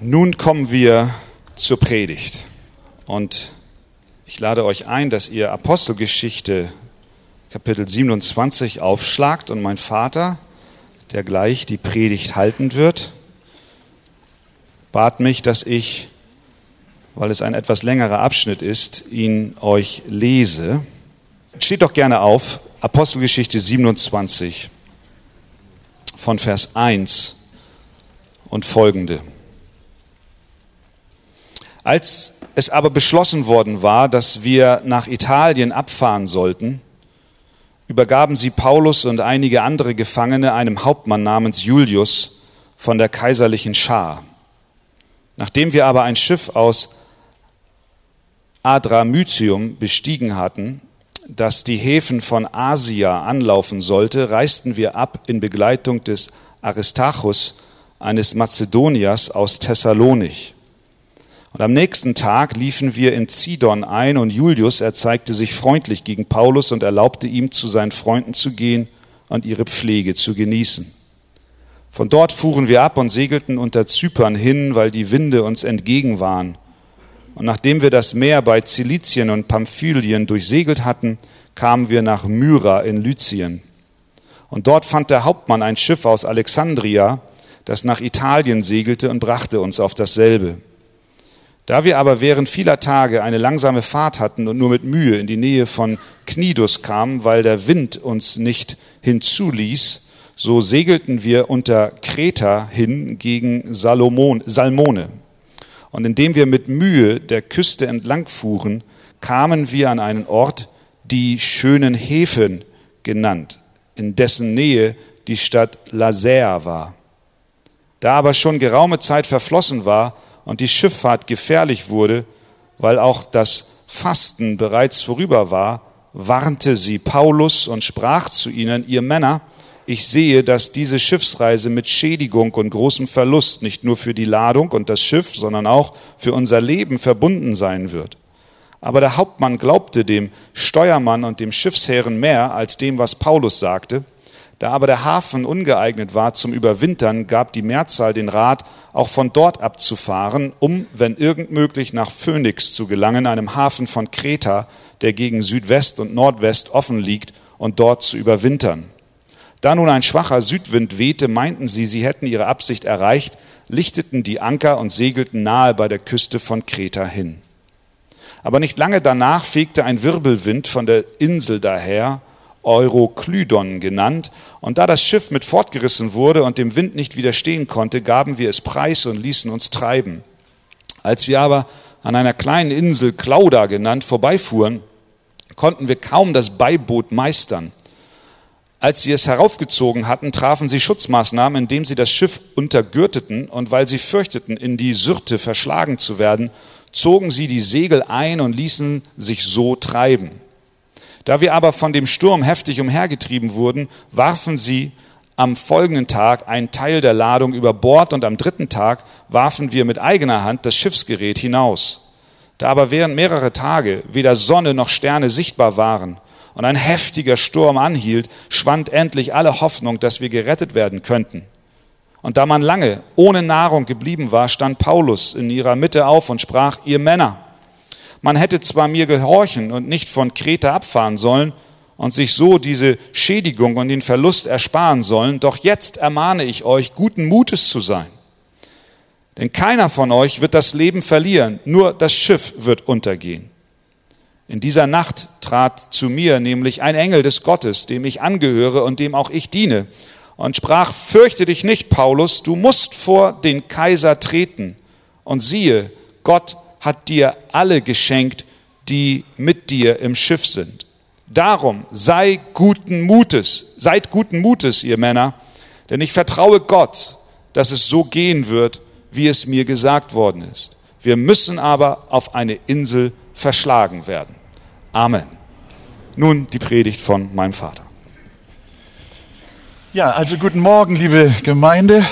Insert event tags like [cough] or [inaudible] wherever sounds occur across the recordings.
Nun kommen wir zur Predigt. Und ich lade euch ein, dass ihr Apostelgeschichte Kapitel 27 aufschlagt und mein Vater, der gleich die Predigt halten wird, bat mich, dass ich, weil es ein etwas längerer Abschnitt ist, ihn euch lese. Steht doch gerne auf, Apostelgeschichte 27 von Vers 1 und folgende. Als es aber beschlossen worden war, dass wir nach Italien abfahren sollten, übergaben sie Paulus und einige andere Gefangene einem Hauptmann namens Julius von der kaiserlichen Schar. Nachdem wir aber ein Schiff aus Adramytium bestiegen hatten, das die Häfen von Asia anlaufen sollte, reisten wir ab in Begleitung des Aristarchus, eines Mazedoniers aus Thessalonich. Und am nächsten Tag liefen wir in Zidon ein und Julius erzeigte sich freundlich gegen Paulus und erlaubte ihm, zu seinen Freunden zu gehen und ihre Pflege zu genießen. Von dort fuhren wir ab und segelten unter Zypern hin, weil die Winde uns entgegen waren. Und nachdem wir das Meer bei Zilizien und Pamphylien durchsegelt hatten, kamen wir nach Myra in Lycien. Und dort fand der Hauptmann ein Schiff aus Alexandria, das nach Italien segelte und brachte uns auf dasselbe. Da wir aber während vieler Tage eine langsame Fahrt hatten und nur mit Mühe in die Nähe von Knidus kamen, weil der Wind uns nicht hinzuließ, so segelten wir unter Kreta hin gegen Salomon, Salmone. Und indem wir mit Mühe der Küste entlang fuhren, kamen wir an einen Ort, die schönen Häfen genannt, in dessen Nähe die Stadt Laser war. Da aber schon geraume Zeit verflossen war, und die Schifffahrt gefährlich wurde, weil auch das Fasten bereits vorüber war, warnte sie Paulus und sprach zu ihnen, ihr Männer, ich sehe, dass diese Schiffsreise mit Schädigung und großem Verlust nicht nur für die Ladung und das Schiff, sondern auch für unser Leben verbunden sein wird. Aber der Hauptmann glaubte dem Steuermann und dem Schiffsherren mehr als dem, was Paulus sagte, da aber der Hafen ungeeignet war zum Überwintern, gab die Mehrzahl den Rat, auch von dort abzufahren, um, wenn irgend möglich, nach Phönix zu gelangen, einem Hafen von Kreta, der gegen Südwest und Nordwest offen liegt, und dort zu überwintern. Da nun ein schwacher Südwind wehte, meinten sie, sie hätten ihre Absicht erreicht, lichteten die Anker und segelten nahe bei der Küste von Kreta hin. Aber nicht lange danach fegte ein Wirbelwind von der Insel daher, Euroklydon genannt. Und da das Schiff mit fortgerissen wurde und dem Wind nicht widerstehen konnte, gaben wir es preis und ließen uns treiben. Als wir aber an einer kleinen Insel, Clauda genannt, vorbeifuhren, konnten wir kaum das Beiboot meistern. Als sie es heraufgezogen hatten, trafen sie Schutzmaßnahmen, indem sie das Schiff untergürteten, und weil sie fürchteten, in die Syrte verschlagen zu werden, zogen sie die Segel ein und ließen sich so treiben. Da wir aber von dem Sturm heftig umhergetrieben wurden, warfen sie am folgenden Tag einen Teil der Ladung über Bord und am dritten Tag warfen wir mit eigener Hand das Schiffsgerät hinaus. Da aber während mehrerer Tage weder Sonne noch Sterne sichtbar waren und ein heftiger Sturm anhielt, schwand endlich alle Hoffnung, dass wir gerettet werden könnten. Und da man lange ohne Nahrung geblieben war, stand Paulus in ihrer Mitte auf und sprach, ihr Männer, man hätte zwar mir gehorchen und nicht von Kreta abfahren sollen und sich so diese Schädigung und den Verlust ersparen sollen, doch jetzt ermahne ich euch, guten Mutes zu sein. Denn keiner von euch wird das Leben verlieren, nur das Schiff wird untergehen. In dieser Nacht trat zu mir nämlich ein Engel des Gottes, dem ich angehöre und dem auch ich diene, und sprach, fürchte dich nicht, Paulus, du musst vor den Kaiser treten. Und siehe, Gott hat dir alle geschenkt, die mit dir im Schiff sind. Darum sei guten Mutes, seid guten Mutes, ihr Männer, denn ich vertraue Gott, dass es so gehen wird, wie es mir gesagt worden ist. Wir müssen aber auf eine Insel verschlagen werden. Amen. Nun die Predigt von meinem Vater. Ja, also guten Morgen, liebe Gemeinde.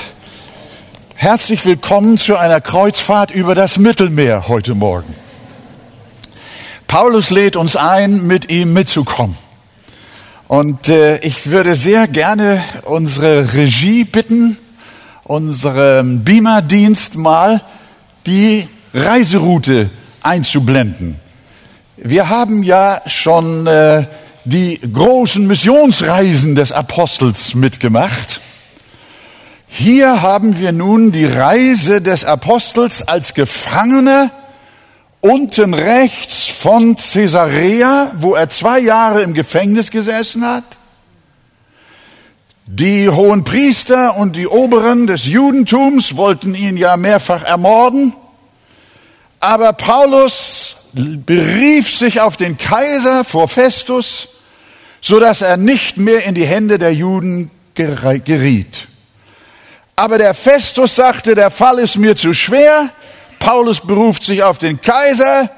Herzlich willkommen zu einer Kreuzfahrt über das Mittelmeer heute Morgen. Paulus lädt uns ein, mit ihm mitzukommen. Und äh, ich würde sehr gerne unsere Regie bitten, unseren Beamerdienst mal die Reiseroute einzublenden. Wir haben ja schon äh, die großen Missionsreisen des Apostels mitgemacht. Hier haben wir nun die Reise des Apostels als Gefangener unten rechts von Caesarea, wo er zwei Jahre im Gefängnis gesessen hat. Die hohen Priester und die Oberen des Judentums wollten ihn ja mehrfach ermorden. Aber Paulus berief sich auf den Kaiser vor Festus, so dass er nicht mehr in die Hände der Juden geriet. Aber der Festus sagte, der Fall ist mir zu schwer. Paulus beruft sich auf den Kaiser.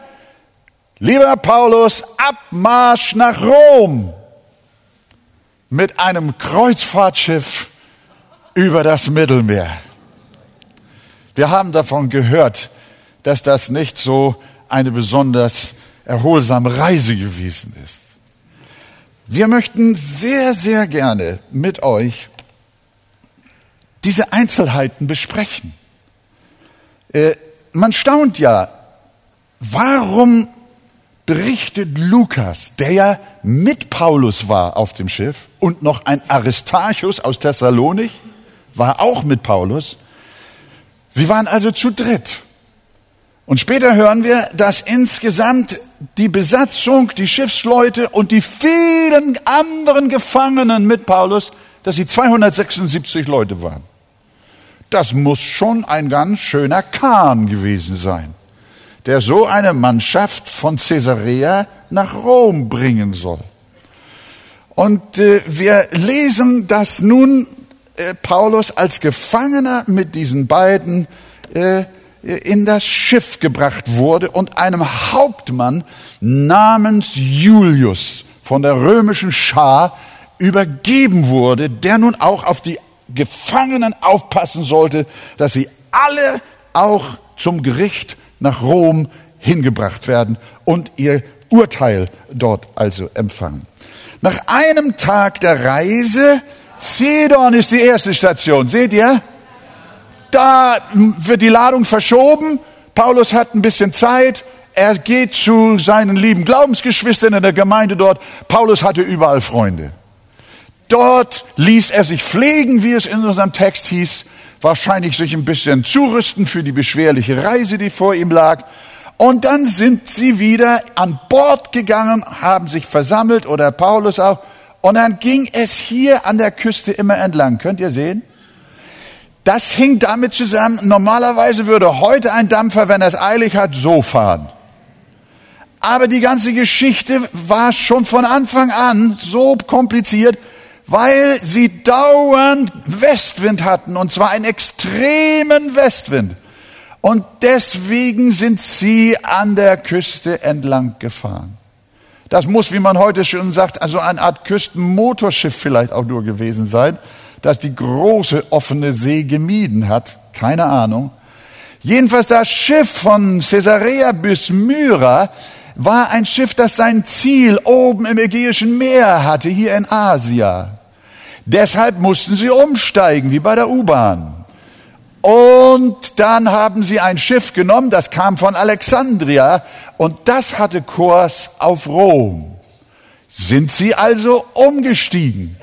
Lieber Paulus, Abmarsch nach Rom mit einem Kreuzfahrtschiff über das Mittelmeer. Wir haben davon gehört, dass das nicht so eine besonders erholsame Reise gewesen ist. Wir möchten sehr, sehr gerne mit euch diese Einzelheiten besprechen. Äh, man staunt ja, warum berichtet Lukas, der ja mit Paulus war auf dem Schiff und noch ein Aristarchus aus Thessalonik war auch mit Paulus. Sie waren also zu dritt. Und später hören wir, dass insgesamt die Besatzung, die Schiffsleute und die vielen anderen Gefangenen mit Paulus, dass sie 276 Leute waren. Das muss schon ein ganz schöner Kahn gewesen sein, der so eine Mannschaft von Caesarea nach Rom bringen soll. Und äh, wir lesen, dass nun äh, Paulus als Gefangener mit diesen beiden äh, in das Schiff gebracht wurde und einem Hauptmann namens Julius von der römischen Schar übergeben wurde, der nun auch auf die Gefangenen aufpassen sollte, dass sie alle auch zum Gericht nach Rom hingebracht werden und ihr Urteil dort also empfangen. Nach einem Tag der Reise, Zedon ist die erste Station, seht ihr? Da wird die Ladung verschoben. Paulus hat ein bisschen Zeit. Er geht zu seinen lieben Glaubensgeschwistern in der Gemeinde dort. Paulus hatte überall Freunde. Dort ließ er sich pflegen, wie es in unserem Text hieß, wahrscheinlich sich ein bisschen zurüsten für die beschwerliche Reise, die vor ihm lag. Und dann sind sie wieder an Bord gegangen, haben sich versammelt oder Paulus auch. Und dann ging es hier an der Küste immer entlang. Könnt ihr sehen? Das hing damit zusammen, normalerweise würde heute ein Dampfer, wenn er es eilig hat, so fahren. Aber die ganze Geschichte war schon von Anfang an so kompliziert, weil sie dauernd Westwind hatten, und zwar einen extremen Westwind. Und deswegen sind sie an der Küste entlang gefahren. Das muss, wie man heute schon sagt, also eine Art Küstenmotorschiff vielleicht auch nur gewesen sein das die große offene See gemieden hat. Keine Ahnung. Jedenfalls das Schiff von Caesarea bis Myra war ein Schiff, das sein Ziel oben im Ägäischen Meer hatte, hier in Asia. Deshalb mussten sie umsteigen, wie bei der U-Bahn. Und dann haben sie ein Schiff genommen, das kam von Alexandria und das hatte Kurs auf Rom. Sind sie also umgestiegen?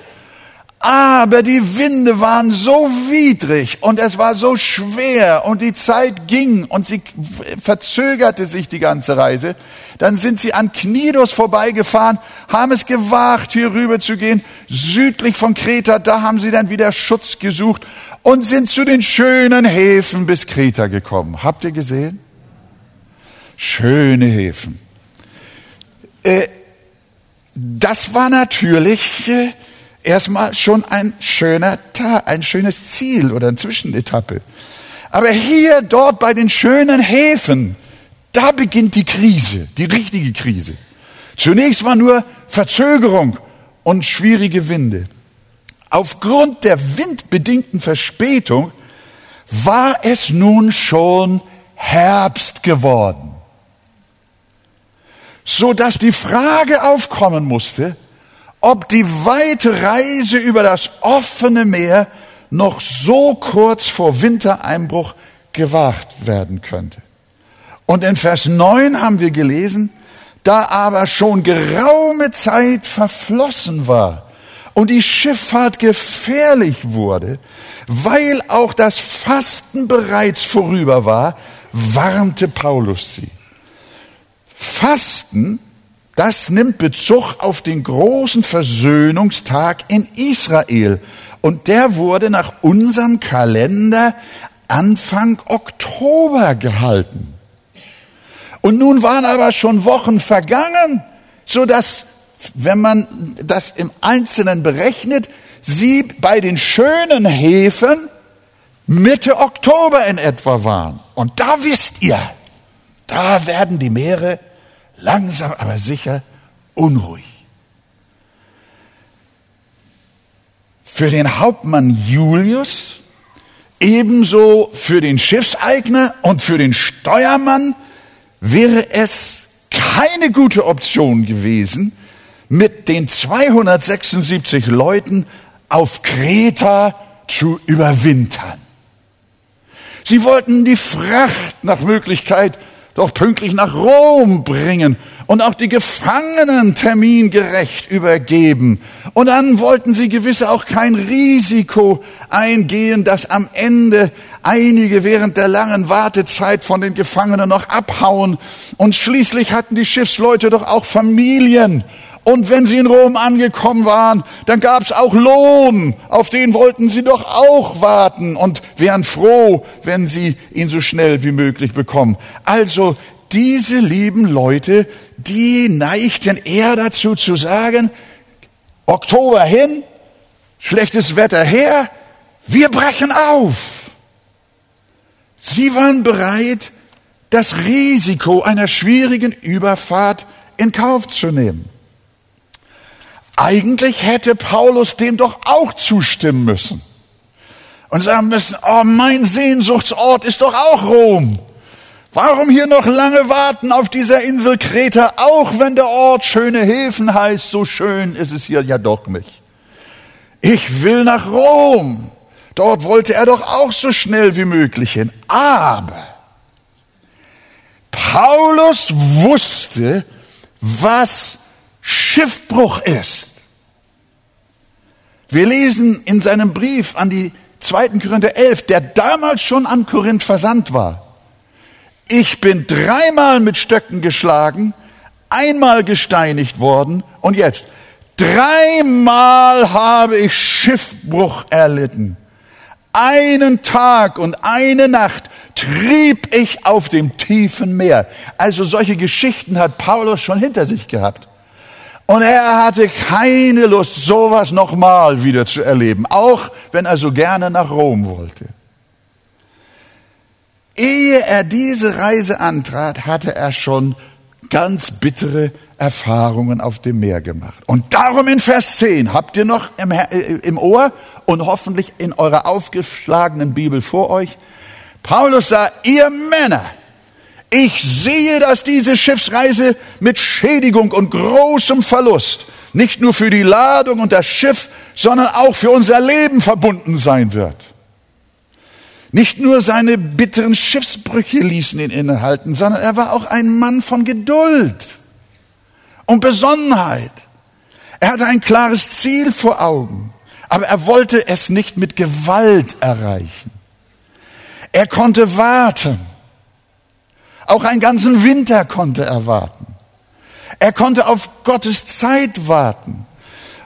Aber die Winde waren so widrig und es war so schwer und die Zeit ging und sie verzögerte sich die ganze Reise. Dann sind sie an Knidos vorbeigefahren, haben es gewagt, hier rüber zu gehen, südlich von Kreta. Da haben sie dann wieder Schutz gesucht und sind zu den schönen Häfen bis Kreta gekommen. Habt ihr gesehen? Schöne Häfen. Äh, das war natürlich äh, erstmal schon ein schöner Tag, ein schönes Ziel oder eine Zwischenetappe. Aber hier, dort bei den schönen Häfen, da beginnt die Krise, die richtige Krise. Zunächst war nur Verzögerung und schwierige Winde. Aufgrund der windbedingten Verspätung war es nun schon Herbst geworden, so dass die Frage aufkommen musste, ob die weite Reise über das offene Meer noch so kurz vor Wintereinbruch gewagt werden könnte. Und in Vers 9 haben wir gelesen, da aber schon geraume Zeit verflossen war und die Schifffahrt gefährlich wurde, weil auch das Fasten bereits vorüber war, warnte Paulus sie. Fasten, das nimmt Bezug auf den großen Versöhnungstag in Israel. Und der wurde nach unserem Kalender Anfang Oktober gehalten. Und nun waren aber schon Wochen vergangen, so dass, wenn man das im Einzelnen berechnet, sie bei den schönen Häfen Mitte Oktober in etwa waren. Und da wisst ihr, da werden die Meere langsam aber sicher unruhig. Für den Hauptmann Julius, ebenso für den Schiffseigner und für den Steuermann wäre es keine gute Option gewesen, mit den 276 Leuten auf Kreta zu überwintern. Sie wollten die Fracht nach Möglichkeit doch pünktlich nach Rom bringen und auch die Gefangenen termingerecht übergeben. Und dann wollten sie gewisse auch kein Risiko eingehen, dass am Ende einige während der langen Wartezeit von den Gefangenen noch abhauen. Und schließlich hatten die Schiffsleute doch auch Familien und wenn sie in Rom angekommen waren, dann gab es auch Lohn, auf den wollten sie doch auch warten und wären froh, wenn sie ihn so schnell wie möglich bekommen. Also diese lieben Leute, die neigten eher dazu zu sagen, Oktober hin, schlechtes Wetter her, wir brechen auf. Sie waren bereit, das Risiko einer schwierigen Überfahrt in Kauf zu nehmen. Eigentlich hätte Paulus dem doch auch zustimmen müssen und sagen müssen, oh, mein Sehnsuchtsort ist doch auch Rom. Warum hier noch lange warten auf dieser Insel Kreta, auch wenn der Ort schöne Häfen heißt, so schön ist es hier ja doch nicht. Ich will nach Rom. Dort wollte er doch auch so schnell wie möglich hin. Aber Paulus wusste, was Schiffbruch ist. Wir lesen in seinem Brief an die 2. Korinther 11, der damals schon an Korinth versandt war. Ich bin dreimal mit Stöcken geschlagen, einmal gesteinigt worden und jetzt dreimal habe ich Schiffbruch erlitten. Einen Tag und eine Nacht trieb ich auf dem tiefen Meer. Also solche Geschichten hat Paulus schon hinter sich gehabt. Und er hatte keine Lust, sowas nochmal wieder zu erleben, auch wenn er so gerne nach Rom wollte. Ehe er diese Reise antrat, hatte er schon ganz bittere Erfahrungen auf dem Meer gemacht. Und darum in Vers 10 habt ihr noch im, äh, im Ohr und hoffentlich in eurer aufgeschlagenen Bibel vor euch. Paulus sah, ihr Männer, ich sehe, dass diese Schiffsreise mit Schädigung und großem Verlust nicht nur für die Ladung und das Schiff, sondern auch für unser Leben verbunden sein wird. Nicht nur seine bitteren Schiffsbrüche ließen ihn innehalten, sondern er war auch ein Mann von Geduld und Besonnenheit. Er hatte ein klares Ziel vor Augen, aber er wollte es nicht mit Gewalt erreichen. Er konnte warten auch einen ganzen Winter konnte er warten. Er konnte auf Gottes Zeit warten.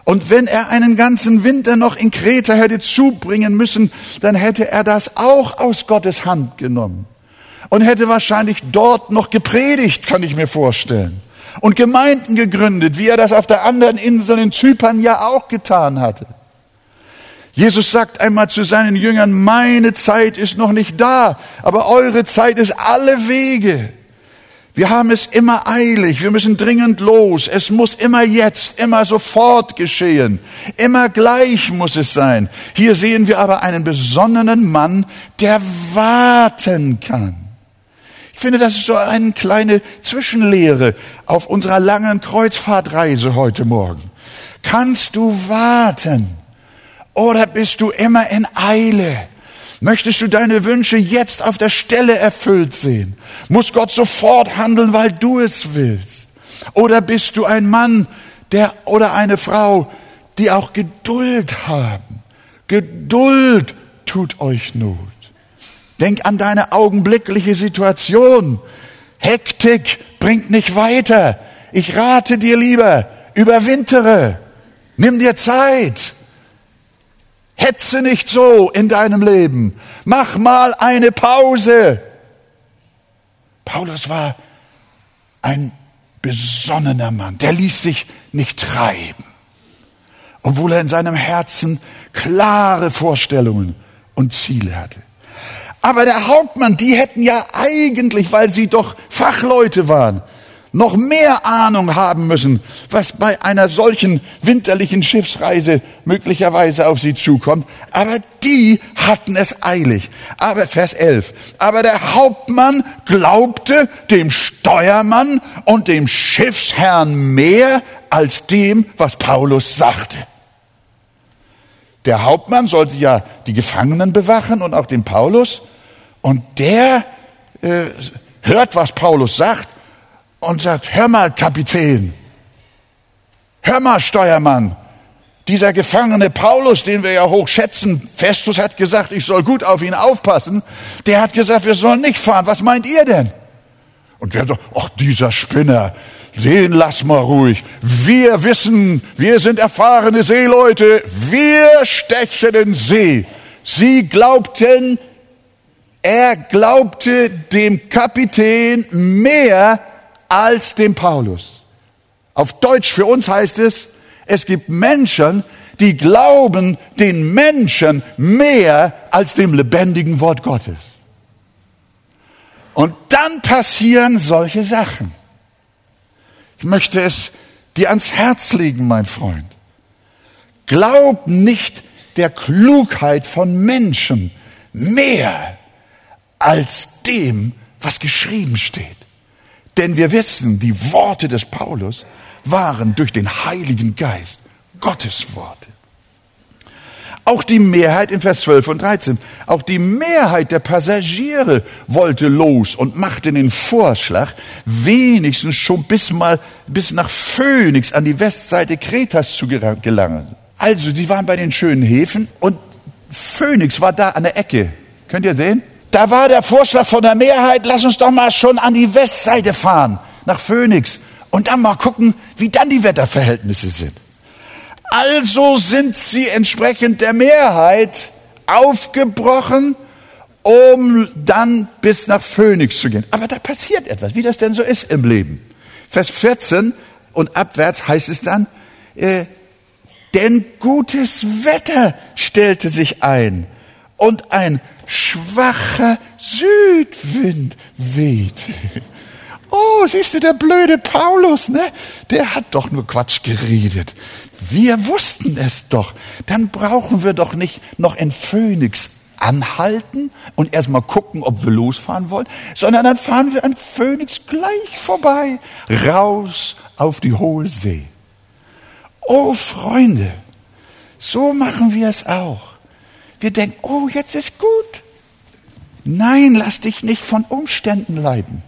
Und wenn er einen ganzen Winter noch in Kreta hätte zubringen müssen, dann hätte er das auch aus Gottes Hand genommen. Und hätte wahrscheinlich dort noch gepredigt, kann ich mir vorstellen. Und Gemeinden gegründet, wie er das auf der anderen Insel in Zypern ja auch getan hatte. Jesus sagt einmal zu seinen Jüngern, meine Zeit ist noch nicht da, aber eure Zeit ist alle Wege. Wir haben es immer eilig, wir müssen dringend los, es muss immer jetzt, immer sofort geschehen, immer gleich muss es sein. Hier sehen wir aber einen besonnenen Mann, der warten kann. Ich finde, das ist so eine kleine Zwischenlehre auf unserer langen Kreuzfahrtreise heute Morgen. Kannst du warten? Oder bist du immer in Eile? Möchtest du deine Wünsche jetzt auf der Stelle erfüllt sehen? Muss Gott sofort handeln, weil du es willst? Oder bist du ein Mann, der oder eine Frau, die auch Geduld haben? Geduld tut euch Not. Denk an deine augenblickliche Situation. Hektik bringt nicht weiter. Ich rate dir lieber, überwintere. Nimm dir Zeit. Hetze nicht so in deinem Leben. Mach mal eine Pause. Paulus war ein besonnener Mann. Der ließ sich nicht treiben, obwohl er in seinem Herzen klare Vorstellungen und Ziele hatte. Aber der Hauptmann, die hätten ja eigentlich, weil sie doch Fachleute waren, noch mehr Ahnung haben müssen, was bei einer solchen winterlichen Schiffsreise möglicherweise auf sie zukommt. Aber die hatten es eilig. Aber Vers 11. Aber der Hauptmann glaubte dem Steuermann und dem Schiffsherrn mehr als dem, was Paulus sagte. Der Hauptmann sollte ja die Gefangenen bewachen und auch den Paulus. Und der äh, hört, was Paulus sagt und sagt, hör mal, Kapitän, hör mal, Steuermann, dieser Gefangene Paulus, den wir ja hoch schätzen, Festus hat gesagt, ich soll gut auf ihn aufpassen, der hat gesagt, wir sollen nicht fahren. Was meint ihr denn? Und der sagt, ach, dieser Spinner, den lass mal ruhig. Wir wissen, wir sind erfahrene Seeleute, wir stechen in See. Sie glaubten, er glaubte dem Kapitän mehr als dem Paulus. Auf Deutsch für uns heißt es, es gibt Menschen, die glauben den Menschen mehr als dem lebendigen Wort Gottes. Und dann passieren solche Sachen. Ich möchte es dir ans Herz legen, mein Freund. Glaub nicht der Klugheit von Menschen mehr als dem, was geschrieben steht. Denn wir wissen, die Worte des Paulus waren durch den Heiligen Geist Gottes Worte. Auch die Mehrheit in Vers 12 und 13, auch die Mehrheit der Passagiere wollte los und machte den Vorschlag, wenigstens schon bis mal bis nach Phönix an die Westseite Kretas zu gelangen. Also, sie waren bei den schönen Häfen und Phönix war da an der Ecke. Könnt ihr sehen? Da war der Vorschlag von der Mehrheit, lass uns doch mal schon an die Westseite fahren, nach Phoenix, und dann mal gucken, wie dann die Wetterverhältnisse sind. Also sind sie entsprechend der Mehrheit aufgebrochen, um dann bis nach Phoenix zu gehen. Aber da passiert etwas, wie das denn so ist im Leben. Vers 14 und abwärts heißt es dann, äh, denn gutes Wetter stellte sich ein und ein schwacher Südwind weht. Oh, siehst du, der blöde Paulus, ne? Der hat doch nur Quatsch geredet. Wir wussten es doch. Dann brauchen wir doch nicht noch in Phoenix anhalten und erstmal gucken, ob wir losfahren wollen, sondern dann fahren wir an Phoenix gleich vorbei, raus auf die hohe See. Oh, Freunde, so machen wir es auch. Wir denken, oh, jetzt ist gut. Nein, lass dich nicht von Umständen leiden,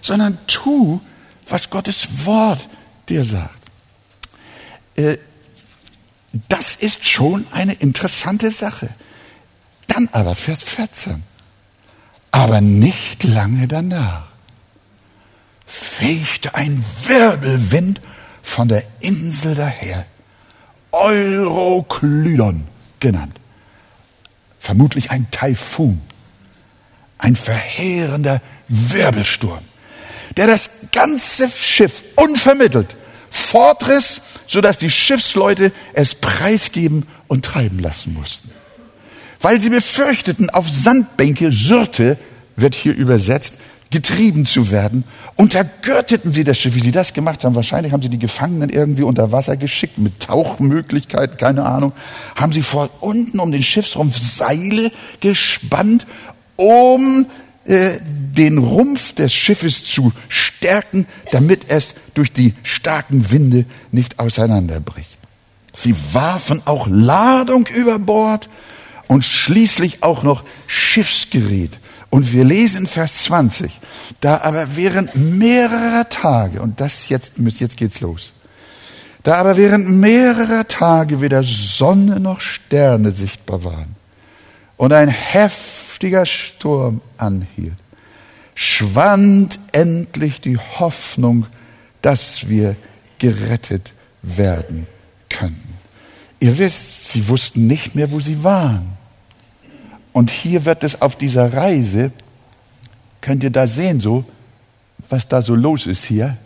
sondern tu, was Gottes Wort dir sagt. Äh, das ist schon eine interessante Sache. Dann aber Vers 14. Aber nicht lange danach fegte ein Wirbelwind von der Insel daher, Euroklydon genannt vermutlich ein Taifun, ein verheerender Wirbelsturm, der das ganze Schiff unvermittelt fortriss, sodass die Schiffsleute es preisgeben und treiben lassen mussten. Weil sie befürchteten, auf Sandbänke, Syrte wird hier übersetzt, getrieben zu werden, untergürteten sie das Schiff, wie sie das gemacht haben. Wahrscheinlich haben sie die Gefangenen irgendwie unter Wasser geschickt, mit Tauchmöglichkeiten, keine Ahnung. Haben sie vor unten um den Schiffsrumpf Seile gespannt, um äh, den Rumpf des Schiffes zu stärken, damit es durch die starken Winde nicht auseinanderbricht. Sie warfen auch Ladung über Bord und schließlich auch noch Schiffsgerät. Und wir lesen Vers 20, da aber während mehrerer Tage, und das jetzt, jetzt geht's los, da aber während mehrerer Tage weder Sonne noch Sterne sichtbar waren und ein heftiger Sturm anhielt, schwand endlich die Hoffnung, dass wir gerettet werden könnten. Ihr wisst, sie wussten nicht mehr, wo sie waren. Und hier wird es auf dieser Reise, könnt ihr da sehen, so, was da so los ist hier.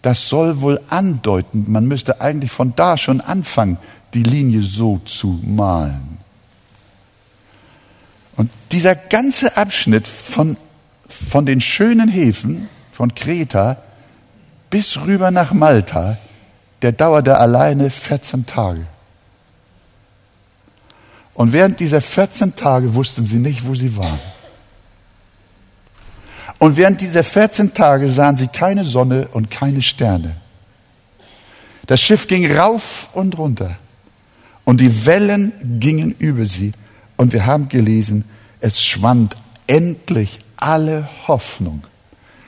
Das soll wohl andeuten, man müsste eigentlich von da schon anfangen, die Linie so zu malen. Und dieser ganze Abschnitt von, von den schönen Häfen, von Kreta bis rüber nach Malta, der dauerte alleine 14 Tage. Und während dieser 14 Tage wussten sie nicht, wo sie waren. Und während dieser 14 Tage sahen sie keine Sonne und keine Sterne. Das Schiff ging rauf und runter und die Wellen gingen über sie. Und wir haben gelesen, es schwand endlich alle Hoffnung,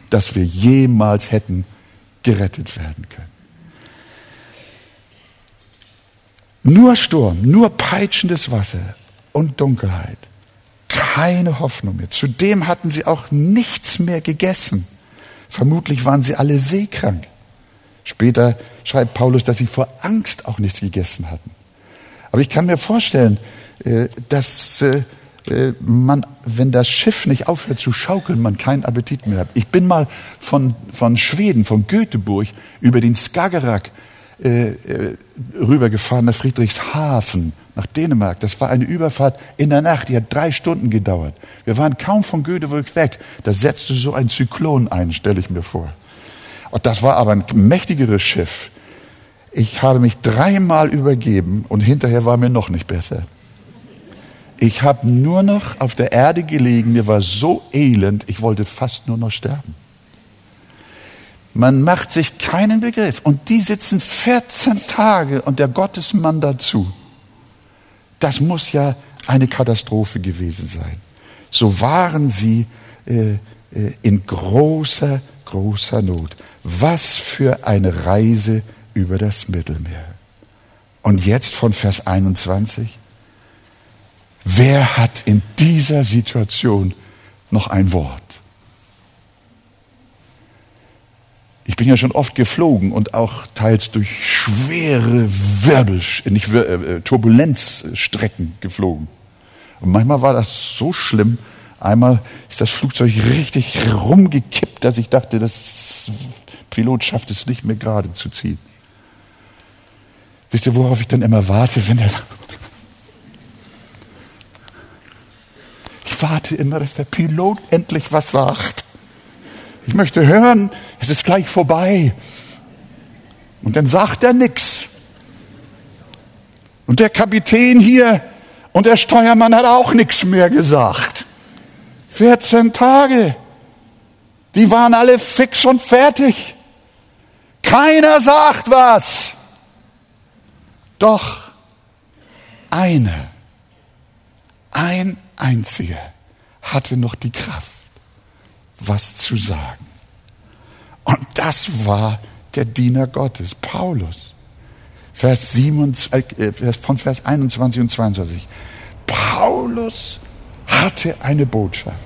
dass wir jemals hätten gerettet werden können. Nur Sturm, nur peitschendes Wasser und Dunkelheit. Keine Hoffnung mehr. Zudem hatten sie auch nichts mehr gegessen. Vermutlich waren sie alle seekrank. Später schreibt Paulus, dass sie vor Angst auch nichts gegessen hatten. Aber ich kann mir vorstellen, äh, dass äh, äh, man, wenn das Schiff nicht aufhört zu schaukeln, man keinen Appetit mehr hat. Ich bin mal von, von Schweden, von Göteborg, über den Skagerrak äh, äh, rübergefahren nach Friedrichshafen, nach Dänemark. Das war eine Überfahrt in der Nacht, die hat drei Stunden gedauert. Wir waren kaum von Göteborg weg. Da setzte so ein Zyklon ein, stelle ich mir vor. Und das war aber ein mächtigeres Schiff. Ich habe mich dreimal übergeben und hinterher war mir noch nicht besser. Ich habe nur noch auf der Erde gelegen, mir war so elend, ich wollte fast nur noch sterben. Man macht sich keinen Begriff. Und die sitzen 14 Tage und der Gottesmann dazu. Das muss ja eine Katastrophe gewesen sein. So waren sie äh, äh, in großer, großer Not. Was für eine Reise über das Mittelmeer. Und jetzt von Vers 21. Wer hat in dieser Situation noch ein Wort? Ich bin ja schon oft geflogen und auch teils durch schwere Wirbel, nicht äh, äh, Turbulenzstrecken geflogen. Und manchmal war das so schlimm. Einmal ist das Flugzeug richtig rumgekippt, dass ich dachte, das Pilot schafft es nicht mehr gerade zu ziehen. Wisst ihr, worauf ich dann immer warte, wenn er Ich warte immer, dass der Pilot endlich was sagt. Ich möchte hören, es ist gleich vorbei. Und dann sagt er nichts. Und der Kapitän hier und der Steuermann hat auch nichts mehr gesagt. 14 Tage. Die waren alle fix und fertig. Keiner sagt was. Doch einer, ein einziger hatte noch die Kraft was zu sagen. Und das war der Diener Gottes, Paulus. Vers 27, äh, von Vers 21 und 22. Paulus hatte eine Botschaft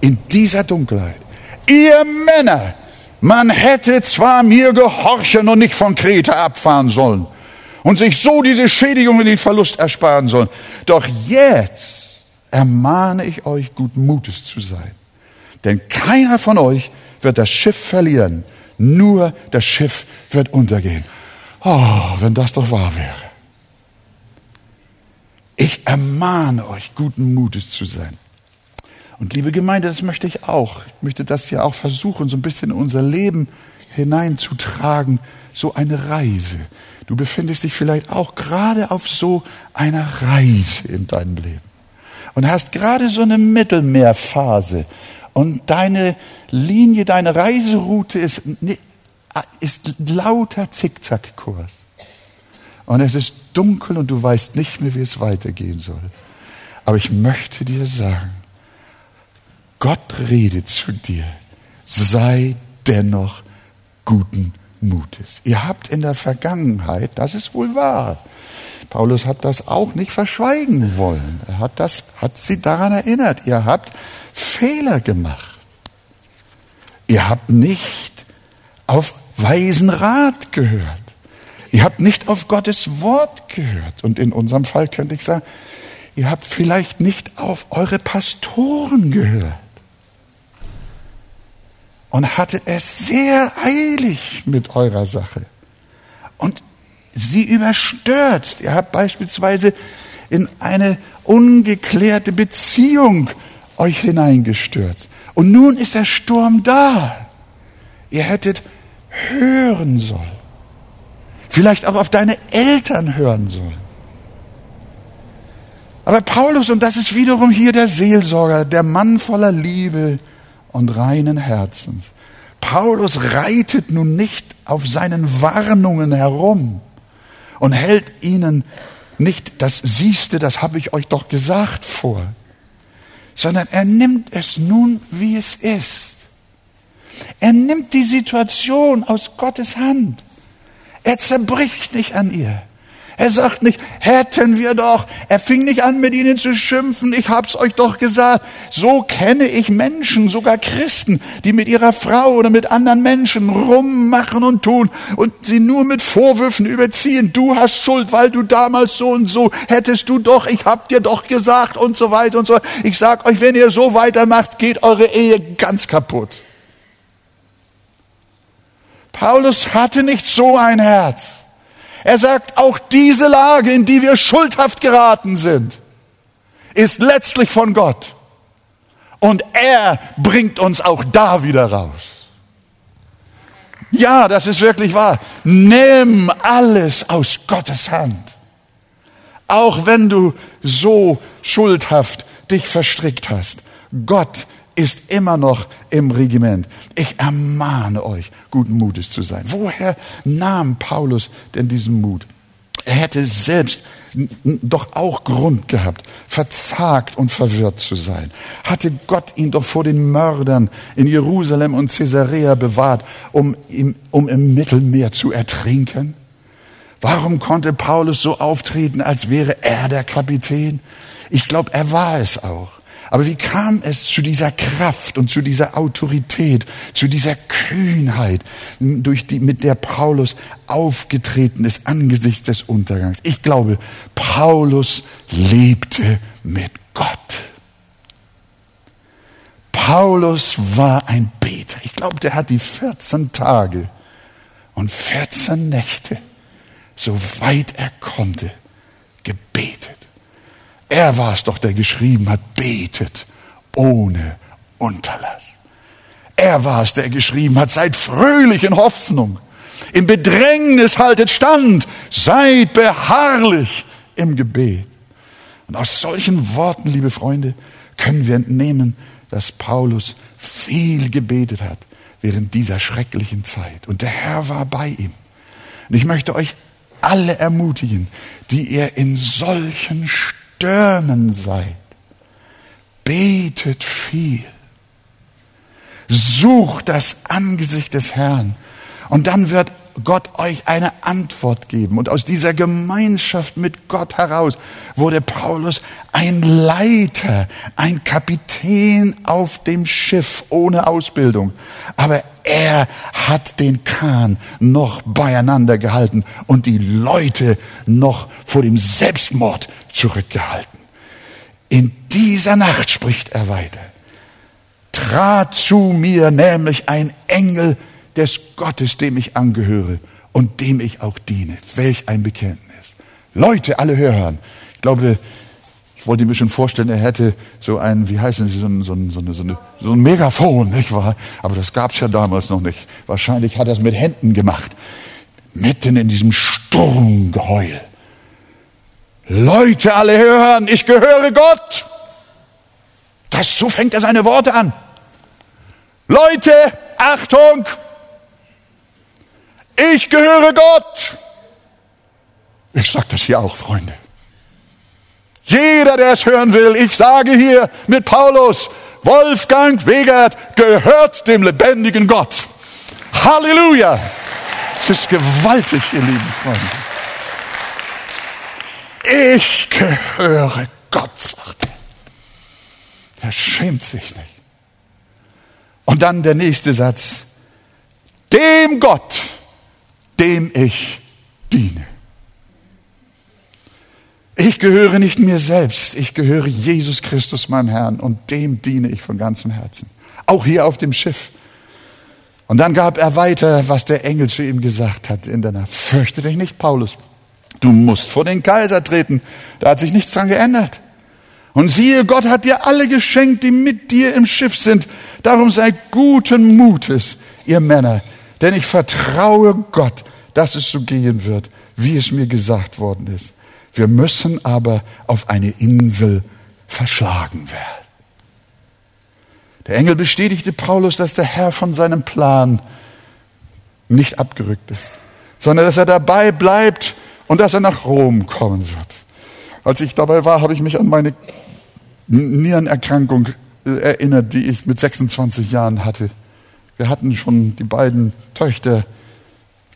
in dieser Dunkelheit. Ihr Männer, man hätte zwar mir gehorchen und nicht von Kreta abfahren sollen und sich so diese Schädigung und den Verlust ersparen sollen. Doch jetzt ermahne ich euch, guten Mutes zu sein. Denn keiner von euch wird das Schiff verlieren, nur das Schiff wird untergehen. Oh, wenn das doch wahr wäre. Ich ermahne euch, guten Mutes zu sein. Und liebe Gemeinde, das möchte ich auch. Ich möchte das ja auch versuchen, so ein bisschen in unser Leben hineinzutragen. So eine Reise. Du befindest dich vielleicht auch gerade auf so einer Reise in deinem Leben. Und hast gerade so eine Mittelmeerphase und deine Linie, deine Reiseroute ist, ist lauter Zickzackkurs. und es ist dunkel und du weißt nicht mehr, wie es weitergehen soll. Aber ich möchte dir sagen, Gott redet zu dir. Sei dennoch guten Mutes. Ihr habt in der Vergangenheit, das ist wohl wahr, Paulus hat das auch nicht verschweigen wollen. Er hat, das, hat sie daran erinnert. Ihr habt Fehler gemacht. Ihr habt nicht auf weisen Rat gehört. Ihr habt nicht auf Gottes Wort gehört. Und in unserem Fall könnte ich sagen, ihr habt vielleicht nicht auf eure Pastoren gehört. Und hattet es sehr eilig mit eurer Sache. Und sie überstürzt. Ihr habt beispielsweise in eine ungeklärte Beziehung euch hineingestürzt. Und nun ist der Sturm da. Ihr hättet hören sollen. Vielleicht auch auf deine Eltern hören sollen. Aber Paulus, und das ist wiederum hier der Seelsorger, der Mann voller Liebe und reinen Herzens. Paulus reitet nun nicht auf seinen Warnungen herum, und hält ihnen nicht das Siehste, das habe ich euch doch gesagt vor, sondern er nimmt es nun, wie es ist. Er nimmt die Situation aus Gottes Hand. Er zerbricht nicht an ihr. Er sagt nicht, hätten wir doch. Er fing nicht an, mit ihnen zu schimpfen. Ich hab's euch doch gesagt. So kenne ich Menschen, sogar Christen, die mit ihrer Frau oder mit anderen Menschen rummachen und tun und sie nur mit Vorwürfen überziehen. Du hast Schuld, weil du damals so und so hättest du doch. Ich hab dir doch gesagt und so weiter und so. Ich sag euch, wenn ihr so weitermacht, geht eure Ehe ganz kaputt. Paulus hatte nicht so ein Herz. Er sagt, auch diese Lage, in die wir schuldhaft geraten sind, ist letztlich von Gott. Und er bringt uns auch da wieder raus. Ja, das ist wirklich wahr. Nimm alles aus Gottes Hand. Auch wenn du so schuldhaft dich verstrickt hast. Gott ist immer noch im Regiment. Ich ermahne euch, guten Mutes zu sein. Woher nahm Paulus denn diesen Mut? Er hätte selbst doch auch Grund gehabt, verzagt und verwirrt zu sein. Hatte Gott ihn doch vor den Mördern in Jerusalem und Caesarea bewahrt, um, ihm, um im Mittelmeer zu ertrinken? Warum konnte Paulus so auftreten, als wäre er der Kapitän? Ich glaube, er war es auch. Aber wie kam es zu dieser Kraft und zu dieser Autorität, zu dieser Kühnheit, durch die, mit der Paulus aufgetreten ist angesichts des Untergangs? Ich glaube, Paulus lebte mit Gott. Paulus war ein Beter. Ich glaube, der hat die 14 Tage und 14 Nächte, soweit er konnte, gebetet. Er war es doch, der geschrieben hat, betet ohne Unterlass. Er war es, der geschrieben hat, seid fröhlich in Hoffnung. Im Bedrängnis haltet stand, seid beharrlich im Gebet. Und aus solchen Worten, liebe Freunde, können wir entnehmen, dass Paulus viel gebetet hat während dieser schrecklichen Zeit. Und der Herr war bei ihm. Und ich möchte euch alle ermutigen, die ihr in solchen Stürmen seid. Betet viel. Sucht das Angesicht des Herrn. Und dann wird Gott euch eine Antwort geben. Und aus dieser Gemeinschaft mit Gott heraus wurde Paulus ein Leiter, ein Kapitän auf dem Schiff ohne Ausbildung. Aber er hat den Kahn noch beieinander gehalten und die Leute noch vor dem Selbstmord zurückgehalten. In dieser Nacht spricht er weiter. Trat zu mir nämlich ein Engel des Gottes, dem ich angehöre und dem ich auch diene. Welch ein Bekenntnis. Leute, alle hören. Ich glaube, ich wollte mir schon vorstellen, er hätte so ein, wie heißt es, so ein, so ein, so eine, so ein Megafon, nicht wahr? Aber das gab es ja damals noch nicht. Wahrscheinlich hat er es mit Händen gemacht. Mitten in diesem Sturmgeheul. Leute, alle hören, ich gehöre Gott. Das, so fängt er seine Worte an. Leute, Achtung, ich gehöre Gott. Ich sage das hier auch, Freunde. Jeder, der es hören will, ich sage hier mit Paulus, Wolfgang Wegert gehört dem lebendigen Gott. Halleluja! Es ist gewaltig, ihr lieben Freunde. Ich gehöre Gott, sagt er. Er schämt sich nicht. Und dann der nächste Satz. Dem Gott, dem ich diene. Ich gehöre nicht mir selbst, ich gehöre Jesus Christus, meinem Herrn, und dem diene ich von ganzem Herzen. Auch hier auf dem Schiff. Und dann gab er weiter, was der Engel zu ihm gesagt hat in der Nacht. Fürchte dich nicht, Paulus. Du musst vor den Kaiser treten. Da hat sich nichts dran geändert. Und siehe, Gott hat dir alle geschenkt, die mit dir im Schiff sind. Darum sei guten Mutes, ihr Männer. Denn ich vertraue Gott, dass es so gehen wird, wie es mir gesagt worden ist. Wir müssen aber auf eine Insel verschlagen werden. Der Engel bestätigte Paulus, dass der Herr von seinem Plan nicht abgerückt ist, sondern dass er dabei bleibt und dass er nach Rom kommen wird. Als ich dabei war, habe ich mich an meine Nierenerkrankung äh, erinnert, die ich mit 26 Jahren hatte. Wir hatten schon die beiden Töchter,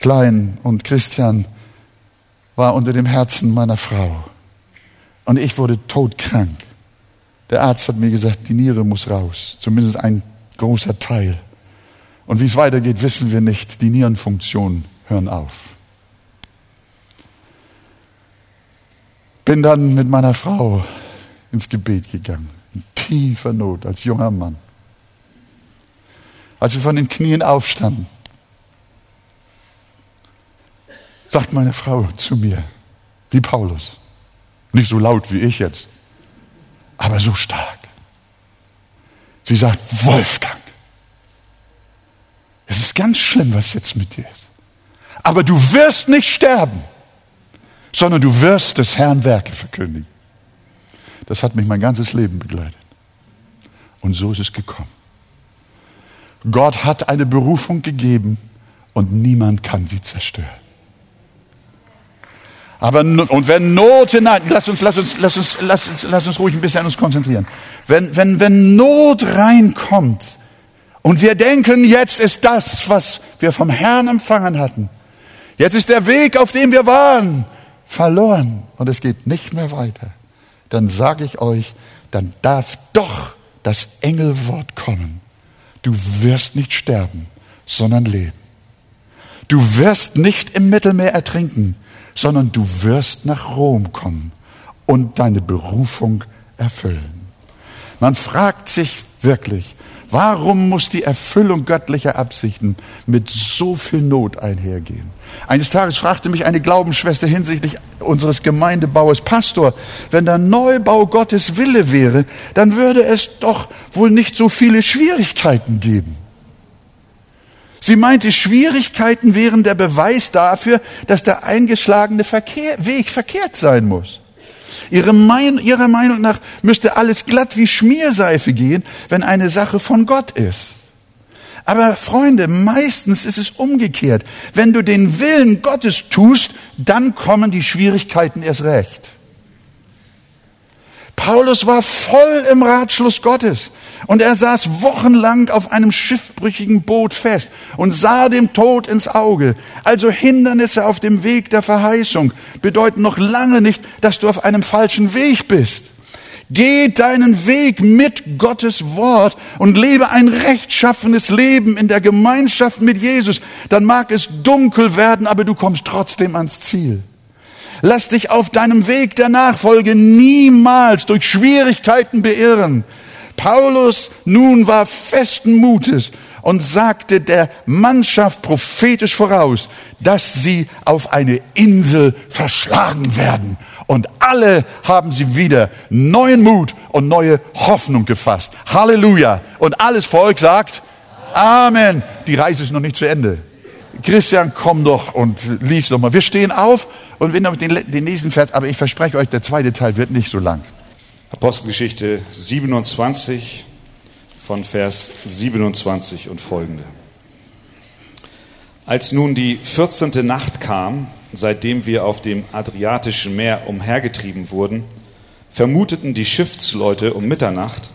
Klein und Christian, war unter dem Herzen meiner Frau. Und ich wurde todkrank. Der Arzt hat mir gesagt, die Niere muss raus, zumindest ein großer Teil. Und wie es weitergeht, wissen wir nicht. Die Nierenfunktionen hören auf. Bin dann mit meiner Frau ins Gebet gegangen, in tiefer Not als junger Mann. Als wir von den Knien aufstanden, sagt meine Frau zu mir, wie Paulus, nicht so laut wie ich jetzt, aber so stark. Sie sagt, Wolfgang, es ist ganz schlimm, was jetzt mit dir ist. Aber du wirst nicht sterben sondern du wirst des Herrn Werke verkündigen. Das hat mich mein ganzes Leben begleitet. Und so ist es gekommen. Gott hat eine Berufung gegeben und niemand kann sie zerstören. Aber, und wenn Not hinein, lass uns, lass uns, lass uns, lass uns, lass uns ruhig ein bisschen an uns konzentrieren. Wenn, wenn, wenn Not reinkommt und wir denken, jetzt ist das, was wir vom Herrn empfangen hatten. Jetzt ist der Weg, auf dem wir waren verloren und es geht nicht mehr weiter, dann sage ich euch, dann darf doch das Engelwort kommen. Du wirst nicht sterben, sondern leben. Du wirst nicht im Mittelmeer ertrinken, sondern du wirst nach Rom kommen und deine Berufung erfüllen. Man fragt sich wirklich, Warum muss die Erfüllung göttlicher Absichten mit so viel Not einhergehen? Eines Tages fragte mich eine Glaubensschwester hinsichtlich unseres Gemeindebaues, Pastor, wenn der Neubau Gottes Wille wäre, dann würde es doch wohl nicht so viele Schwierigkeiten geben. Sie meinte, Schwierigkeiten wären der Beweis dafür, dass der eingeschlagene Verkehr, Weg verkehrt sein muss. Ihre Mein ihrer Meinung nach müsste alles glatt wie Schmierseife gehen, wenn eine Sache von Gott ist. Aber Freunde, meistens ist es umgekehrt. Wenn du den Willen Gottes tust, dann kommen die Schwierigkeiten erst recht. Paulus war voll im Ratschluss Gottes und er saß wochenlang auf einem schiffbrüchigen Boot fest und sah dem Tod ins Auge. Also Hindernisse auf dem Weg der Verheißung bedeuten noch lange nicht, dass du auf einem falschen Weg bist. Geh deinen Weg mit Gottes Wort und lebe ein rechtschaffenes Leben in der Gemeinschaft mit Jesus. Dann mag es dunkel werden, aber du kommst trotzdem ans Ziel. Lass dich auf deinem Weg der Nachfolge niemals durch Schwierigkeiten beirren. Paulus nun war festen Mutes und sagte der Mannschaft prophetisch voraus, dass sie auf eine Insel verschlagen werden. Und alle haben sie wieder neuen Mut und neue Hoffnung gefasst. Halleluja. Und alles Volk sagt Amen. Die Reise ist noch nicht zu Ende. Christian, komm doch und lies doch mal. Wir stehen auf und wir noch den, den nächsten Vers, aber ich verspreche euch, der zweite Teil wird nicht so lang. Apostelgeschichte 27 von Vers 27 und folgende. Als nun die 14. Nacht kam, seitdem wir auf dem Adriatischen Meer umhergetrieben wurden, vermuteten die Schiffsleute um Mitternacht,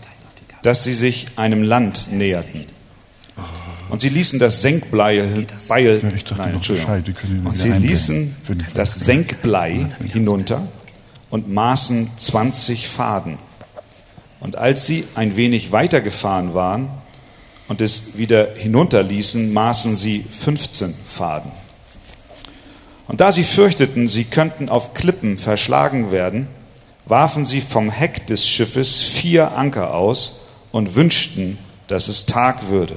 dass sie sich einem Land näherten. Und sie ließen das Senkblei, Beil, Ja, ich dachte nein, Entschuldigung. Und sie ließen das Senkblei hinunter und maßen 20 Faden. Und als sie ein wenig weitergefahren waren und es wieder hinunterließen, maßen sie 15 Faden. Und da sie fürchteten, sie könnten auf Klippen verschlagen werden, warfen sie vom Heck des Schiffes vier Anker aus und wünschten, dass es Tag würde.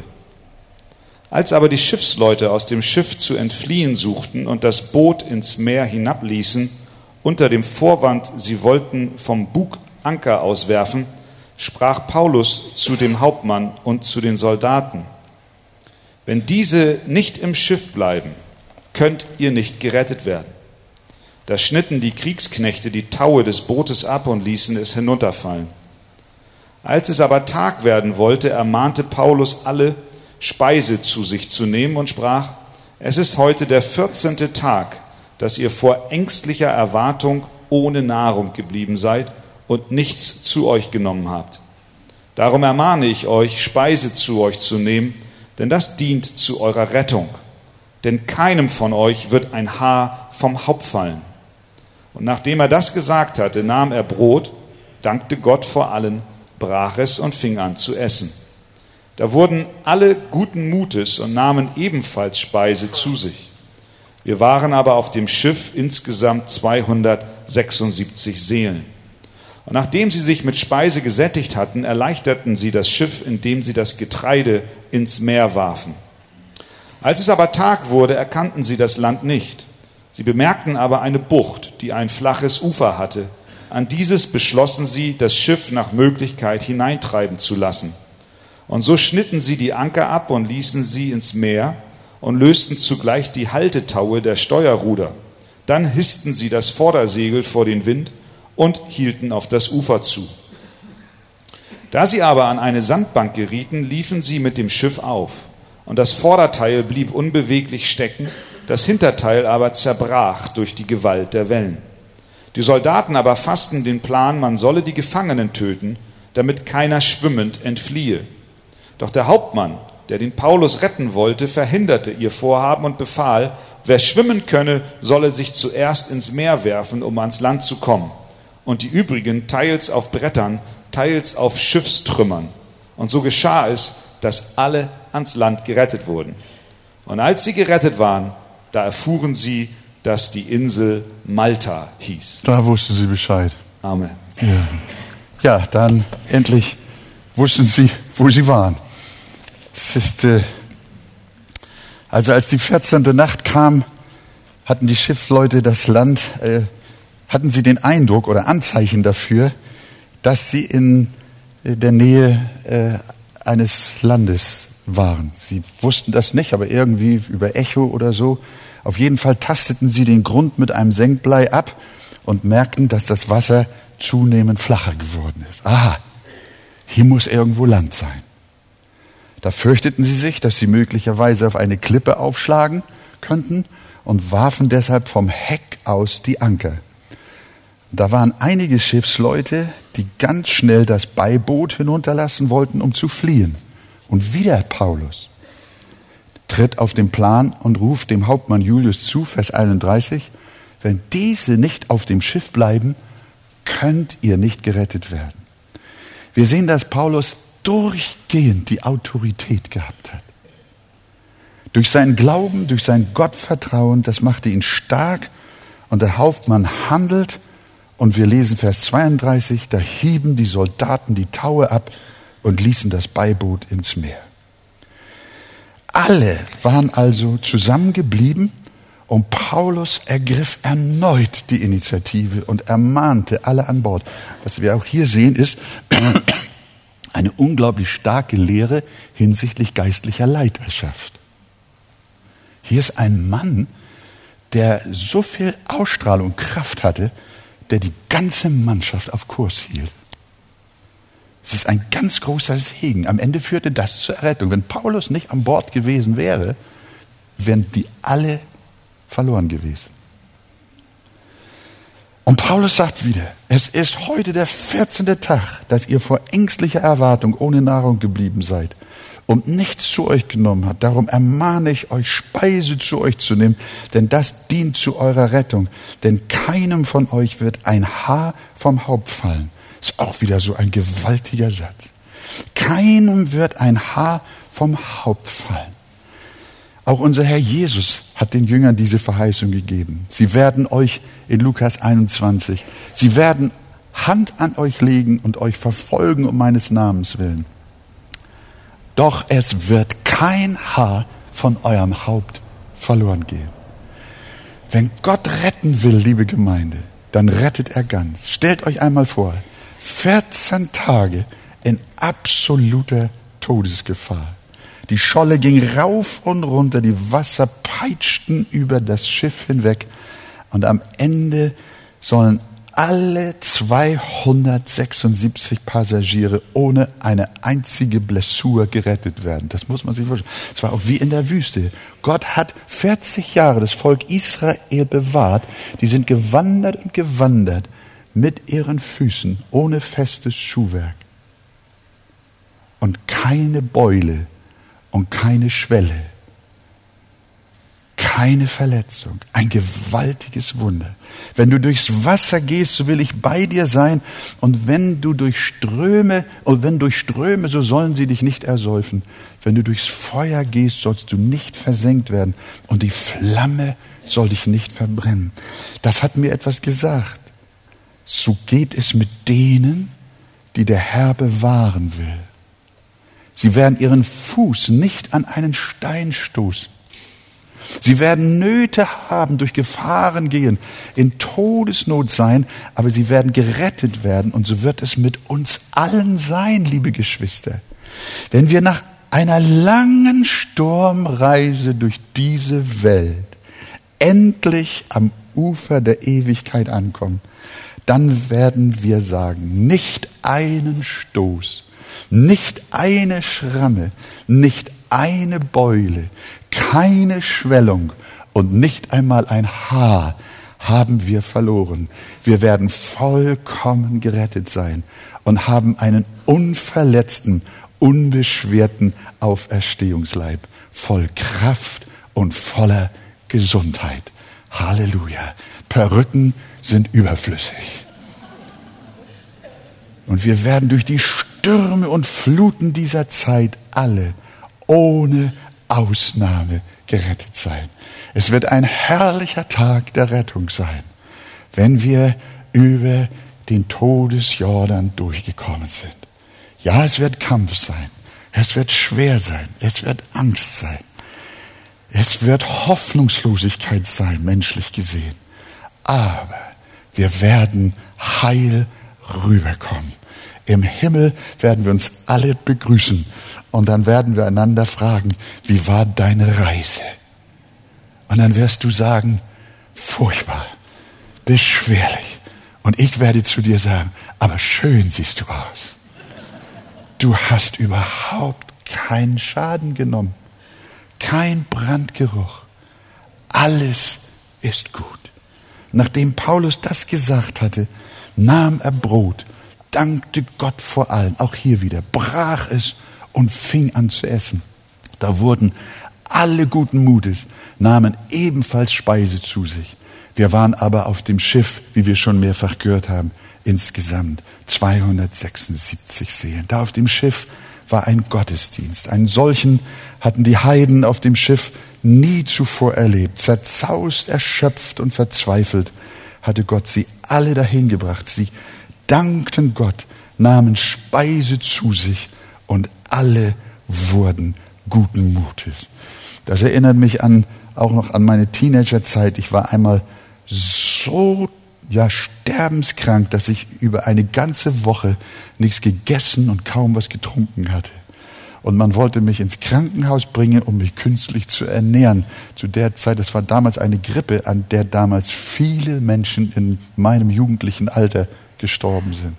Als aber die Schiffsleute aus dem Schiff zu entfliehen suchten und das Boot ins Meer hinabließen, unter dem Vorwand, sie wollten vom Bug Anker auswerfen, sprach Paulus zu dem Hauptmann und zu den Soldaten, wenn diese nicht im Schiff bleiben, könnt ihr nicht gerettet werden. Da schnitten die Kriegsknechte die Taue des Bootes ab und ließen es hinunterfallen. Als es aber Tag werden wollte, ermahnte Paulus alle, Speise zu sich zu nehmen und sprach, es ist heute der 14. Tag, dass ihr vor ängstlicher Erwartung ohne Nahrung geblieben seid und nichts zu euch genommen habt. Darum ermahne ich euch, Speise zu euch zu nehmen, denn das dient zu eurer Rettung. Denn keinem von euch wird ein Haar vom Haupt fallen. Und nachdem er das gesagt hatte, nahm er Brot, dankte Gott vor allen, brach es und fing an zu essen. Da wurden alle guten Mutes und nahmen ebenfalls Speise zu sich. Wir waren aber auf dem Schiff insgesamt 276 Seelen. Und nachdem sie sich mit Speise gesättigt hatten, erleichterten sie das Schiff, indem sie das Getreide ins Meer warfen. Als es aber Tag wurde, erkannten sie das Land nicht. Sie bemerkten aber eine Bucht, die ein flaches Ufer hatte. An dieses beschlossen sie, das Schiff nach Möglichkeit hineintreiben zu lassen. Und so schnitten sie die Anker ab und ließen sie ins Meer und lösten zugleich die Haltetaue der Steuerruder. Dann hissten sie das Vordersegel vor den Wind und hielten auf das Ufer zu. Da sie aber an eine Sandbank gerieten, liefen sie mit dem Schiff auf. Und das Vorderteil blieb unbeweglich stecken, das Hinterteil aber zerbrach durch die Gewalt der Wellen. Die Soldaten aber fassten den Plan, man solle die Gefangenen töten, damit keiner schwimmend entfliehe. Doch der Hauptmann, der den Paulus retten wollte, verhinderte ihr Vorhaben und befahl, wer schwimmen könne, solle sich zuerst ins Meer werfen, um ans Land zu kommen, und die übrigen teils auf Brettern, teils auf Schiffstrümmern. Und so geschah es, dass alle ans Land gerettet wurden. Und als sie gerettet waren, da erfuhren sie, dass die Insel Malta hieß. Da wusste sie Bescheid. Amen. Ja, dann endlich wussten sie, wo sie waren. Es ist, äh, also als die 14. Nacht kam, hatten die Schiffsleute das Land, äh, hatten sie den Eindruck oder Anzeichen dafür, dass sie in äh, der Nähe äh, eines Landes waren. Sie wussten das nicht, aber irgendwie über Echo oder so. Auf jeden Fall tasteten sie den Grund mit einem Senkblei ab und merkten, dass das Wasser zunehmend flacher geworden ist. Aha, hier muss irgendwo Land sein. Da fürchteten sie sich, dass sie möglicherweise auf eine Klippe aufschlagen könnten und warfen deshalb vom Heck aus die Anker. Da waren einige Schiffsleute, die ganz schnell das Beiboot hinunterlassen wollten, um zu fliehen. Und wieder Paulus tritt auf den Plan und ruft dem Hauptmann Julius zu, Vers 31, wenn diese nicht auf dem Schiff bleiben, könnt ihr nicht gerettet werden. Wir sehen, dass Paulus durchgehend die Autorität gehabt hat. Durch seinen Glauben, durch sein Gottvertrauen, das machte ihn stark und der Hauptmann handelt und wir lesen Vers 32, da hieben die Soldaten die Taue ab und ließen das Beiboot ins Meer. Alle waren also zusammengeblieben und Paulus ergriff erneut die Initiative und ermahnte alle an Bord. Was wir auch hier sehen, ist eine unglaublich starke Lehre hinsichtlich geistlicher Leiterschaft. Hier ist ein Mann, der so viel Ausstrahlung und Kraft hatte, der die ganze Mannschaft auf Kurs hielt. Es ist ein ganz großer Segen. Am Ende führte das zur Errettung. Wenn Paulus nicht an Bord gewesen wäre, wären die alle verloren gewesen. Und Paulus sagt wieder, es ist heute der 14. Tag, dass ihr vor ängstlicher Erwartung ohne Nahrung geblieben seid und nichts zu euch genommen hat. Darum ermahne ich euch, Speise zu euch zu nehmen, denn das dient zu eurer Rettung. Denn keinem von euch wird ein Haar vom Haupt fallen. Ist auch wieder so ein gewaltiger Satz. Keinem wird ein Haar vom Haupt fallen. Auch unser Herr Jesus hat den Jüngern diese Verheißung gegeben. Sie werden euch in Lukas 21, sie werden Hand an euch legen und euch verfolgen um meines Namens willen. Doch es wird kein Haar von eurem Haupt verloren gehen. Wenn Gott retten will, liebe Gemeinde, dann rettet er ganz. Stellt euch einmal vor, 14 Tage in absoluter Todesgefahr. Die Scholle ging rauf und runter, die Wasser peitschten über das Schiff hinweg und am Ende sollen alle 276 Passagiere ohne eine einzige Blessur gerettet werden. Das muss man sich vorstellen. Es war auch wie in der Wüste. Gott hat 40 Jahre das Volk Israel bewahrt. Die sind gewandert und gewandert mit ihren Füßen ohne festes Schuhwerk. Und keine Beule und keine Schwelle. Keine Verletzung. Ein gewaltiges Wunder. Wenn du durchs Wasser gehst, so will ich bei dir sein. Und wenn du durch Ströme, und wenn durch Ströme, so sollen sie dich nicht ersäufen. Wenn du durchs Feuer gehst, sollst du nicht versenkt werden. Und die Flamme soll dich nicht verbrennen. Das hat mir etwas gesagt. So geht es mit denen, die der Herr bewahren will. Sie werden ihren Fuß nicht an einen Stein stoßen. Sie werden Nöte haben, durch Gefahren gehen, in Todesnot sein, aber sie werden gerettet werden und so wird es mit uns allen sein, liebe Geschwister. Wenn wir nach einer langen Sturmreise durch diese Welt endlich am Ufer der Ewigkeit ankommen, dann werden wir sagen, nicht einen Stoß, nicht eine Schramme, nicht eine Beule, keine Schwellung und nicht einmal ein Haar haben wir verloren. Wir werden vollkommen gerettet sein und haben einen unverletzten, unbeschwerten Auferstehungsleib, voll Kraft und voller Gesundheit. Halleluja. Perücken sind überflüssig. Und wir werden durch die Stürme und Fluten dieser Zeit alle ohne Ausnahme gerettet sein. Es wird ein herrlicher Tag der Rettung sein, wenn wir über den Todesjordan durchgekommen sind. Ja, es wird Kampf sein. Es wird schwer sein. Es wird Angst sein. Es wird Hoffnungslosigkeit sein, menschlich gesehen. Aber wir werden heil rüberkommen. Im Himmel werden wir uns alle begrüßen und dann werden wir einander fragen, wie war deine Reise? Und dann wirst du sagen, furchtbar, beschwerlich. Und ich werde zu dir sagen, aber schön siehst du aus. Du hast überhaupt keinen Schaden genommen, kein Brandgeruch. Alles ist gut. Nachdem Paulus das gesagt hatte, nahm er Brot dankte Gott vor allem, auch hier wieder, brach es und fing an zu essen. Da wurden alle guten Mutes, nahmen ebenfalls Speise zu sich. Wir waren aber auf dem Schiff, wie wir schon mehrfach gehört haben, insgesamt 276 Seelen. Da auf dem Schiff war ein Gottesdienst. Einen solchen hatten die Heiden auf dem Schiff nie zuvor erlebt. Zerzaust, erschöpft und verzweifelt hatte Gott sie alle dahin gebracht. Sie dankten Gott, nahmen Speise zu sich und alle wurden guten Mutes. Das erinnert mich an, auch noch an meine Teenagerzeit. Ich war einmal so ja sterbenskrank, dass ich über eine ganze Woche nichts gegessen und kaum was getrunken hatte. Und man wollte mich ins Krankenhaus bringen, um mich künstlich zu ernähren. Zu der Zeit, das war damals eine Grippe, an der damals viele Menschen in meinem jugendlichen Alter gestorben sind.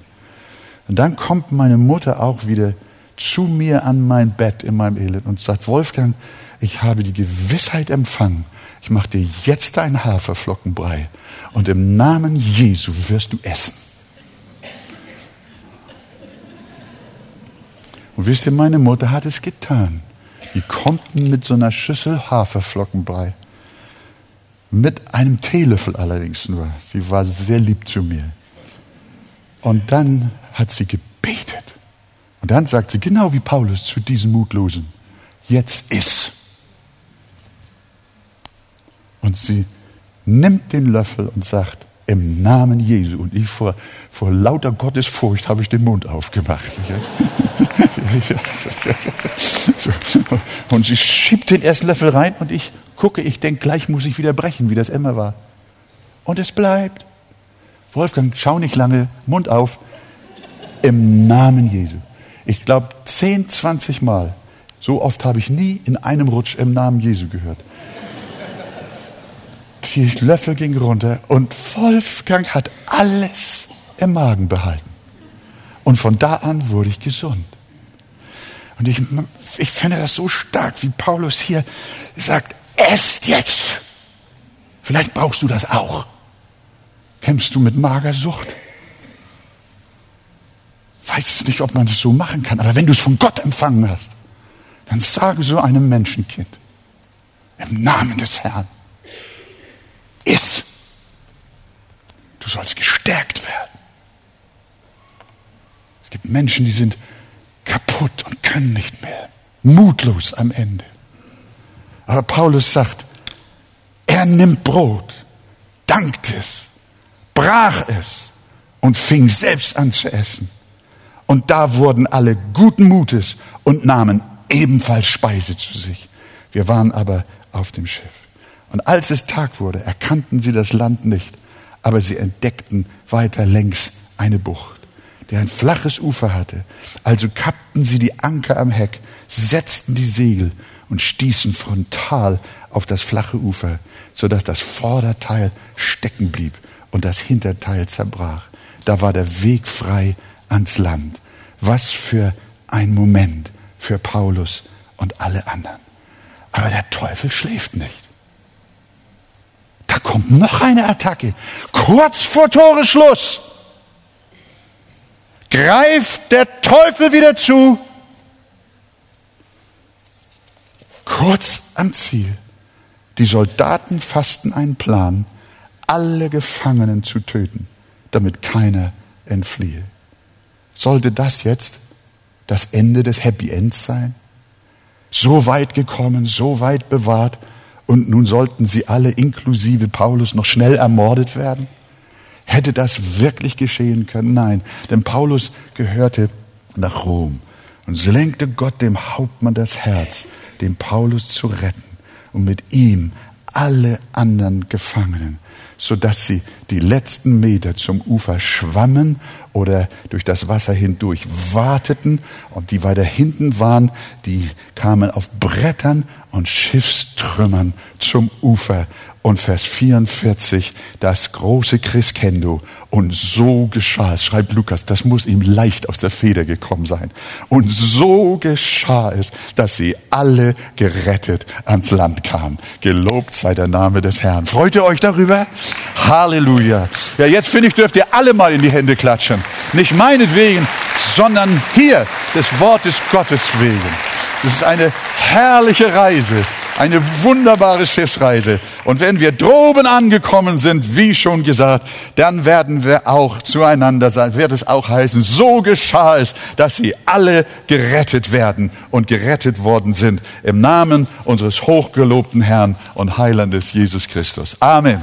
Und dann kommt meine Mutter auch wieder zu mir an mein Bett in meinem Elend und sagt, Wolfgang, ich habe die Gewissheit empfangen. Ich mache dir jetzt ein Haferflockenbrei und im Namen Jesu wirst du essen. Und wisst ihr, meine Mutter hat es getan. Die kommt mit so einer Schüssel Haferflockenbrei. Mit einem Teelöffel allerdings nur. Sie war sehr lieb zu mir. Und dann hat sie gebetet. Und dann sagt sie, genau wie Paulus zu diesen Mutlosen, jetzt ist. Und sie nimmt den Löffel und sagt, im Namen Jesu. Und ich vor, vor lauter Gottesfurcht habe ich den Mund aufgemacht. [laughs] Und sie schiebt den ersten Löffel rein und ich gucke, ich denke, gleich muss ich wieder brechen, wie das immer war. Und es bleibt. Wolfgang, schau nicht lange, Mund auf. Im Namen Jesu. Ich glaube, 10, 20 Mal. So oft habe ich nie in einem Rutsch im Namen Jesu gehört. Die Löffel ging runter und Wolfgang hat alles im Magen behalten. Und von da an wurde ich gesund. Und ich, ich finde das so stark, wie Paulus hier sagt, esst jetzt. Vielleicht brauchst du das auch. Kämpfst du mit Magersucht? Weiß nicht, ob man es so machen kann, aber wenn du es von Gott empfangen hast, dann sage so einem Menschenkind, im Namen des Herrn, iss. Du sollst gestärkt werden. Es gibt Menschen, die sind kaputt und können nicht mehr. Mutlos am Ende. Aber Paulus sagt, er nimmt Brot, dankt es, brach es und fing selbst an zu essen. Und da wurden alle guten Mutes und nahmen ebenfalls Speise zu sich. Wir waren aber auf dem Schiff. Und als es Tag wurde, erkannten sie das Land nicht, aber sie entdeckten weiter längs eine Bucht der ein flaches Ufer hatte. Also kappten sie die Anker am Heck, setzten die Segel und stießen frontal auf das flache Ufer, sodass das Vorderteil stecken blieb und das Hinterteil zerbrach. Da war der Weg frei ans Land. Was für ein Moment für Paulus und alle anderen. Aber der Teufel schläft nicht. Da kommt noch eine Attacke. Kurz vor Toreschluss greift der Teufel wieder zu. Kurz am Ziel. Die Soldaten fassten einen Plan, alle Gefangenen zu töten, damit keiner entfliehe. Sollte das jetzt das Ende des Happy Ends sein? So weit gekommen, so weit bewahrt, und nun sollten sie alle inklusive Paulus noch schnell ermordet werden? Hätte das wirklich geschehen können? Nein, denn Paulus gehörte nach Rom. Und so lenkte Gott dem Hauptmann das Herz, den Paulus zu retten und mit ihm alle anderen Gefangenen, sodass sie die letzten Meter zum Ufer schwammen oder durch das Wasser hindurch warteten und die weiter hinten waren, die kamen auf Brettern und Schiffstrümmern zum Ufer und Vers 44, das große Chriskendo. Und so geschah es, schreibt Lukas, das muss ihm leicht aus der Feder gekommen sein. Und so geschah es, dass sie alle gerettet ans Land kamen. Gelobt sei der Name des Herrn. Freut ihr euch darüber? Halleluja. Ja, jetzt finde ich, dürft ihr alle mal in die Hände klatschen. Nicht meinetwegen, sondern hier des Wortes Gottes wegen. Es ist eine herrliche Reise eine wunderbare Schiffsreise. Und wenn wir droben angekommen sind, wie schon gesagt, dann werden wir auch zueinander sein. Wird es auch heißen, so geschah es, dass sie alle gerettet werden und gerettet worden sind im Namen unseres hochgelobten Herrn und Heilandes Jesus Christus. Amen.